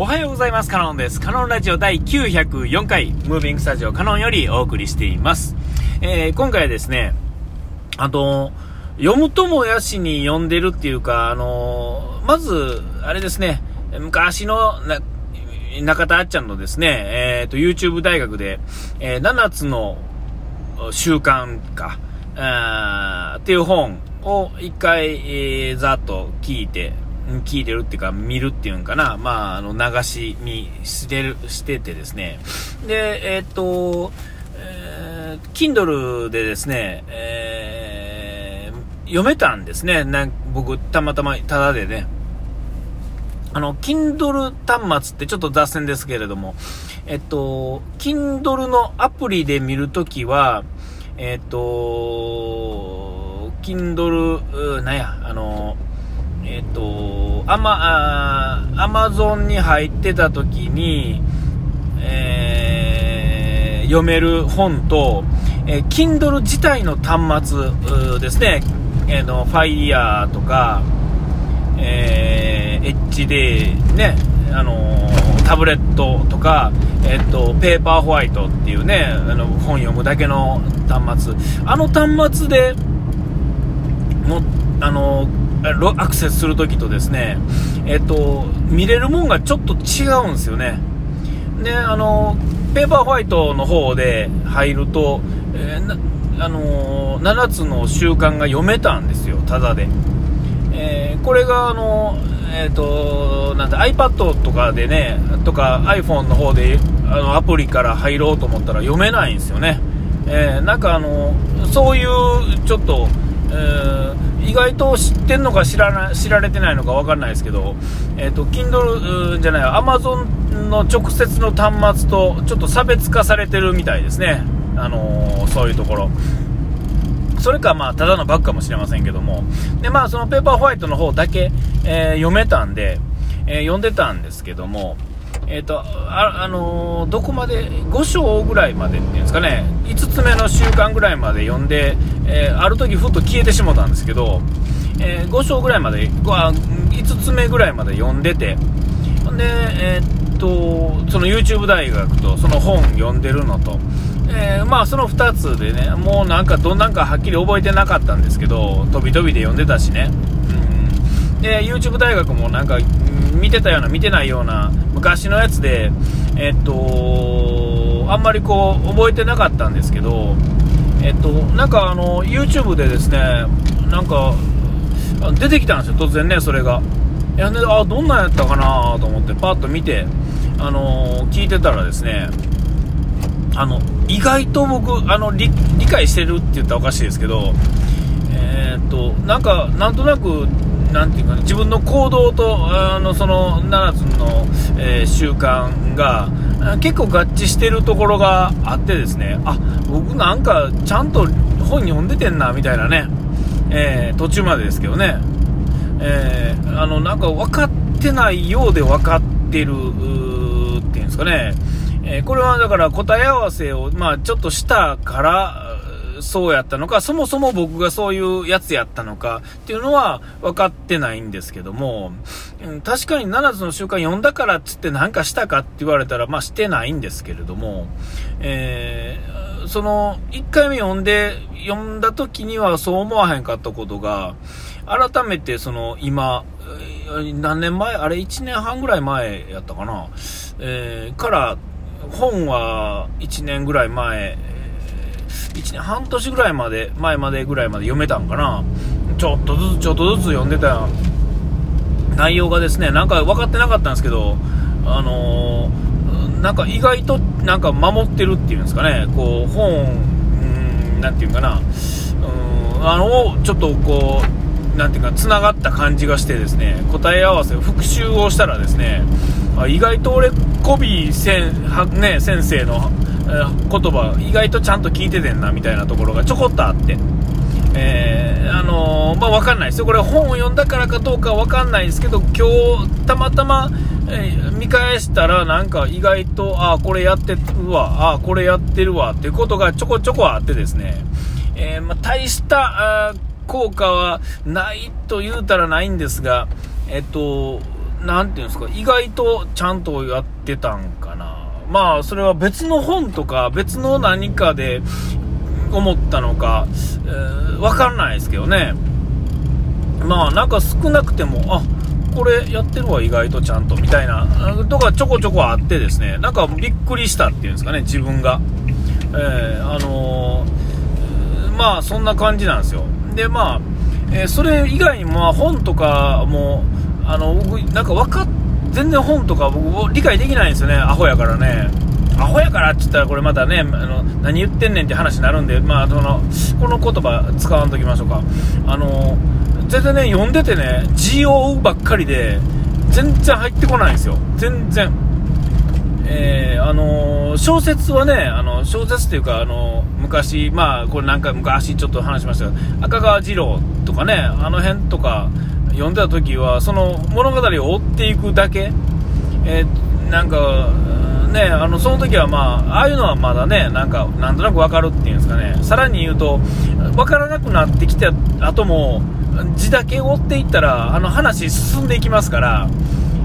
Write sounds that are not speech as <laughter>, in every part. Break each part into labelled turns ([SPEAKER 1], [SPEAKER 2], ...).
[SPEAKER 1] おはようございます。カノンです。カノンラジオ第904回、ムービングスタジオカノンよりお送りしています。えー、今回はですね、あの、読むともやしに読んでるっていうか、あの、まず、あれですね、昔のな、中田あっちゃんのですね、えっ、と、YouTube 大学で、えー7つの習慣か、あっていう本を一回、えーざっと聞いて、聞いてるっていうか、見るっていうんかな、まあ、あの、流し見してる、しててですね。で、えーっと、えー Kindle でですね、えー読めたんですね。な僕、たまたま、ただでね。あの、Kindle 端末ってちょっと脱線ですけれども、えっと、Kindle のアプリで見るときは、えっと、Kindle、なんや、あの、えっと、アマ、あー Amazon に入ってたときに、えー読める本と、えー Kindle 自体の端末ですね、えーの、Fire とか、えー、HD ね、あのータブレットとか、えっと、ペーパーホワイトっていうね、あの、本読むだけの端末。あの端末で、も、あのーアクセスするときとですね、えっと、見れるもんがちょっと違うんですよね。で、あのペーパーホワイトの方で入ると、えーなあのー7つの習慣が読めたんですよ、ただで。えーこれがあの、えー、となんだ iPad とかでねとか iPhone の方であのアプリから入ろうと思ったら読めないんですよね、えなんかあのそういうちょっと、意外と知ってんのか知らな知られてないのか分かんないですけど、えー、と Kindle じゃない Amazon の直接の端末とちょっと差別化されてるみたいですね、あのーそういうところ。それか、まあ、ただのバッグかもしれませんけども。で、まあ、そのペーパーホワイトの方だけ、えー読めたんで、えー読んでたんですけども、えっ、と、あ、あのーどこまで、5章ぐらいまでっていうんですかね、5つ目の習慣ぐらいまで読んで、えーある時ふっと消えてしもたんですけど、え5章ぐらいまで、5つ目ぐらいまで読んでて、ほんで、えっと、その YouTube 大学と、その本読んでるのと、えまあその2つでね、もうなんかどんなんかはっきり覚えてなかったんですけど、飛び飛びで読んでたしね。うん、で、YouTube 大学もなんか、見てたような、見てないような、昔のやつで、えっと、あんまりこう、覚えてなかったんですけど、えっと、なんかあの、YouTube でですね、なんか、出てきたんですよ、突然ね、それが。いやね、あどんなんやったかなと思ってパッと見て、あの聞いてたらですねあの意外と僕あの理理解してるって言ったらおかしいですけどえーっとなんかなんとなくなんていうかな自分の行動とあのその7つの、えー習慣が結構合致してるところがあってですねあ僕なんかちゃんと本読んでてんなみたいなね、えー途中までですけどねえーあのなんか分かってないようで分かってるっていうんですかね、えこれはだから答え合わせを、まあ、ちょっとしたからそうやったのかそもそも僕がそういうやつやったのかっていうのは分かってないんですけども、確かに7つの習慣読んだからっつって何かしたかって言われたら、まあ、してないんですけれども、えーその1回目読んで読んだ時にはそう思わへんかったことが改めてその今何年前？あれ1年半ぐらい前やったかな、えーから本は1年ぐらい前1年半年ぐらいまで前までぐらいまで読めたんかな。ちょっとずつちょっとずつ読んでた。内容がですねなんか分かってなかったんですけどあのーなんか意外となんか守ってるっていうんですかね。こう本うんなんていうかな。うんあのちょっとこうなていうかつながった感じがしてですね。答え合わせ復習をしたらですねあ意外と俺コビーせんは、ね、先生の言葉意外とちゃんと聞いててんなみたいなところがちょこっとあってえーあのーまあ、わかんないですよ。これ本を読んだからかどうかわかんないですけど、今日、たまたま、えー見返したら、なんか意外と、ああ、これやってるわ、ああ、これやってるわ、っていうことがちょこちょこあってですね、えーまあ、大した、あ効果はないと言うたらないんですが、えっと、なんていうんですか、意外とちゃんとやってたんかな。まあ、それは別の本とか、別の何かで思ったのか、えー、わかんないですけどね。まあ、なんか少なくても、あ、これやってるわ、意外とちゃんと、みたいな、とかちょこちょこあってですね、なんかびっくりしたっていうんですかね、自分が。えー、あのー、まあ、そんな感じなんですよ。で、まあ、えー、それ以外にも、本とかも、あの、僕、なんか分かっ、全然本とか僕理解できないんですよね、アホやからね。アホやからって言ったらこれまたね、あの、何言ってんねんって話になるんで、まあ、その、この言葉使わんときましょうか。あの、全然ね、読んでてね、字を追うばっかりで、全然入ってこないんですよ。全然。えー、あの小説はね、あの小説っていうか、あの昔、まあ、これ何回昔ちょっと話しましたが、赤川次郎とかね、あの辺とか読んでた時は、その物語を追っていくだけ、えー、なんか、ね、あのその時はまあ、ああいうのはまだね、なんか、なんとなく分かるっていうんですかね、さらに言うと、分からなくなってきた後も、字だけ追っていったら、あの話進んでいきますから、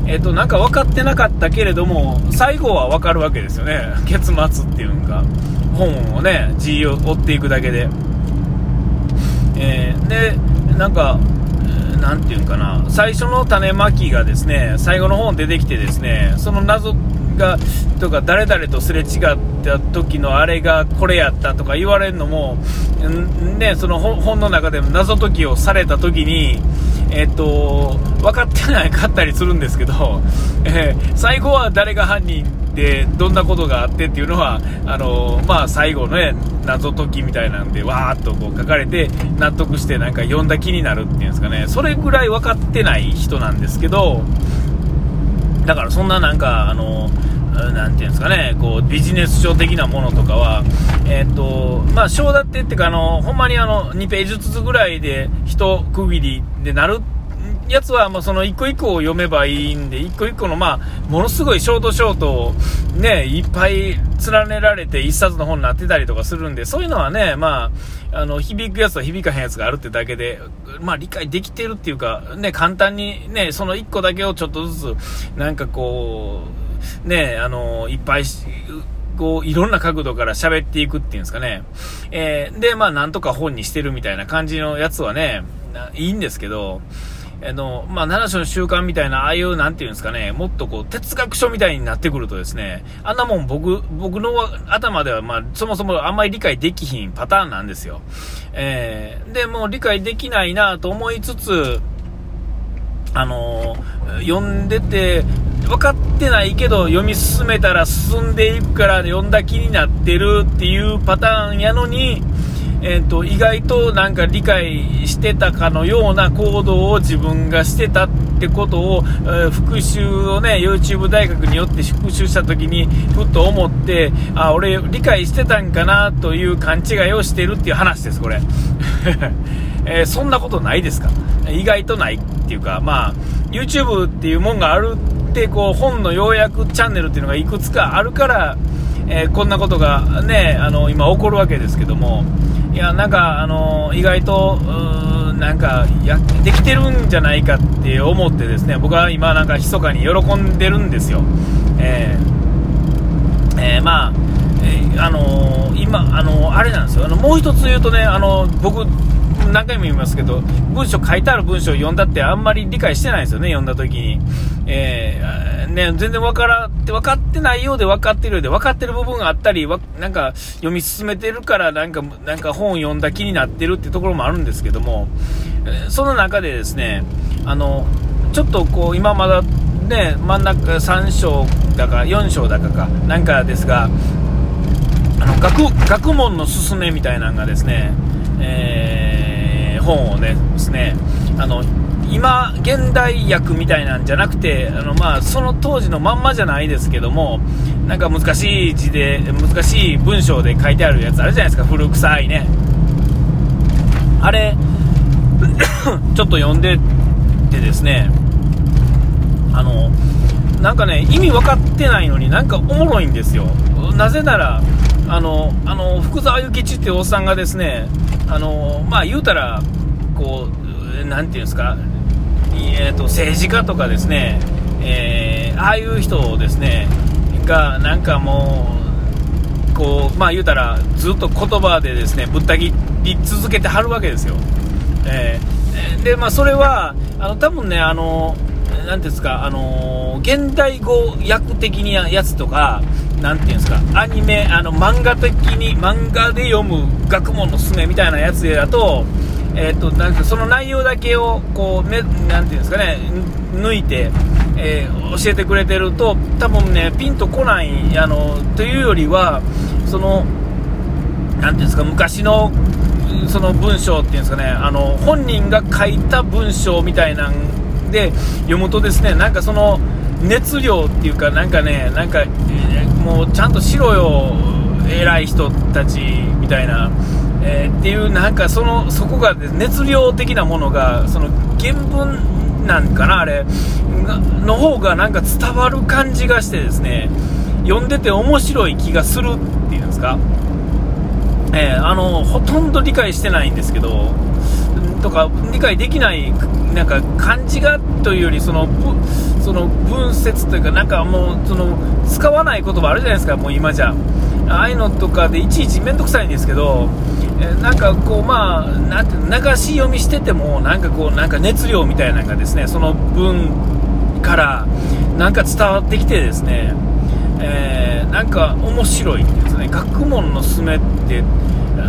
[SPEAKER 1] えっ、と、なんか分かってなかったけれども、最後は分かるわけですよね。結末っていうか、本をね、字を追っていくだけで。えー、で、なんか、なんていうかな、最初の種まきがですね、最後の本出てきてですね、その謎が、とか誰々とすれ違った時のあれがこれやったとか言われるのも、ね、その本の中でも謎解きをされた時に、えっ、と、分かってないかったりするんですけど、えー、最後は誰が犯人でどんなことがあってっていうのは、あのー、まあ、最後のね、謎解きみたいなんで、わーっとこう書かれて、納得してなんか読んだ気になるっていうんですかね、それぐらい分かってない人なんですけど、だからそんななんか、あのー、なていうんですかね、こう、ビジネス書的なものとかは、えっ、と、まあ、章立てっていうか、あの、ほんまにあの、2ページずつぐらいで、一区切りでなるっやつは、まあ、その一個一個を読めばいいんで、一個一個の、まあ、ものすごいショートショートをね、いっぱい連ねられて一冊の本になってたりとかするんで、そういうのはね、まあ、あの、響くやつと響かへんやつがあるってだけで、まあ、理解できてるっていうか、ね、簡単にね、その一個だけをちょっとずつ、なんかこう、ね、あの、いっぱい、こう、いろんな角度から喋っていくっていうんですかね。えー、で、まあ、なんとか本にしてるみたいな感じのやつはね、いいんですけど、あの、まあ、7種の習慣みたいな、ああいう、なんていうんですかね、もっとこう、哲学書みたいになってくるとですね、あんなもん僕、僕の頭では、まあ、そもそもあんまり理解できひんパターンなんですよ。えー、で、もう理解できないなと思いつつ、あのー、読んでて、分かってないけど読み進めたら進んでいくから読んだ気になってるっていうパターンやのに、えーと、意外となんか理解してたかのような行動を自分がしてたってことを、えー、復習をね YouTube 大学によって復習した時にふっと思ってあ俺理解してたんかなという勘違いをしてるっていう話ですこれ、<laughs> えー、そんなことないですか？意外とないっていうかまあ YouTube っていうもんがあるってこう本の要約チャンネルっていうのがいくつかあるからえー、こんなことがね、あの、今起こるわけですけども、いや、なんか、あの、意外と、なんか、や、できてるんじゃないかって思ってですね、僕は今なんか密かに喜んでるんですよ。えー、えー、まあ、えー、あの今、あのあれなんですよ。あの、もう一つ言うとね、あの、僕、何回も言いますけど、文章、書いてある文章を読んだってあんまり理解してないんですよね、読んだ時に。えー、ね、全然分からって、分かってないようで分かってるようで、分かってる部分があったり、なんか読み進めてるから、なんか、なんか本を読んだ気になってるっていうところもあるんですけども、その中でですね、あの、ちょっとこう、今まだね、真ん中3章だか4章だかか、なんかですが、あの学学問の勧めみたいなのがですね、えー、本をねですねあの今現代訳みたいなんじゃなくてあの、まあ、その当時のまんまじゃないですけどもなんか難しい字で難しい文章で書いてあるやつあるじゃないですか古臭いね。あれ <coughs> ちょっと読んでてですねあのなんかね意味分かってないのになんかおもろいんですよ。なぜならあのあの福沢諭吉っていうおっさんがですねあのまあ言うたらこうなんていうんですかえーと、政治家とかですね、えー、ああいう人ですねがなんかもうこうまあ言うたらずっと言葉でですねぶった切り続けてはるわけですよ、えー、でまあそれはあの多分ねあのなんですかあの現代語訳的にやつとかなんていうんですかアニメあの漫画的に漫画で読む学問のすめみたいなやつだとえーと、なんかその内容だけをこうめなんていうんですかね抜いて、えー、教えてくれてると多分ねピンとこないあのというよりはそのなんていうんですか昔のその文章っていうんですかねあの本人が書いた文章みたいなんで読むとですねなんかその熱量っていうかなんかねなんか、もうちゃんとしろよ偉い人たちみたいな。えー、っていうなんかそのそこが熱量的なものがその原文なんかなあれ。の方がなんか伝わる感じがしてですね読んでて面白い気がするっていうんですか、えー、あのほとんど理解してないんですけどとか理解できないなんか漢字がというよりそのその文節というかなんかもうその使わない言葉あるじゃないですかもう今じゃ。ああいうのとかでいちいち面倒くさいんですけどえなんかこうまあなんて流し読みしててもなんかこうなんか熱量みたいなのがですねその文からなんか伝わってきてですね、えー、なんか面白いですね。学問のすめって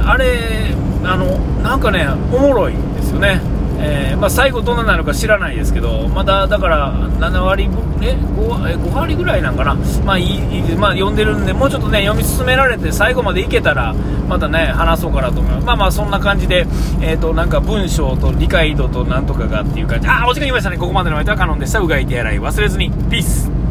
[SPEAKER 1] あれあのなんかねおもろいんですよね。えー、まあ、最後どんななのか知らないですけど、まだだから7割、え 5, 5割ぐらいなんかな、まあいいまあ、読んでるんで、もうちょっとね、読み進められて、最後までいけたら、またね、話そうかなと思います。まあまあ、そんな感じで、え、ー、と、なんか文章と理解度となんとかがっていう感じ、あ、お時間きましたね、ここまでの相手はカノンでした。うがい手洗い。忘れずに、ピース。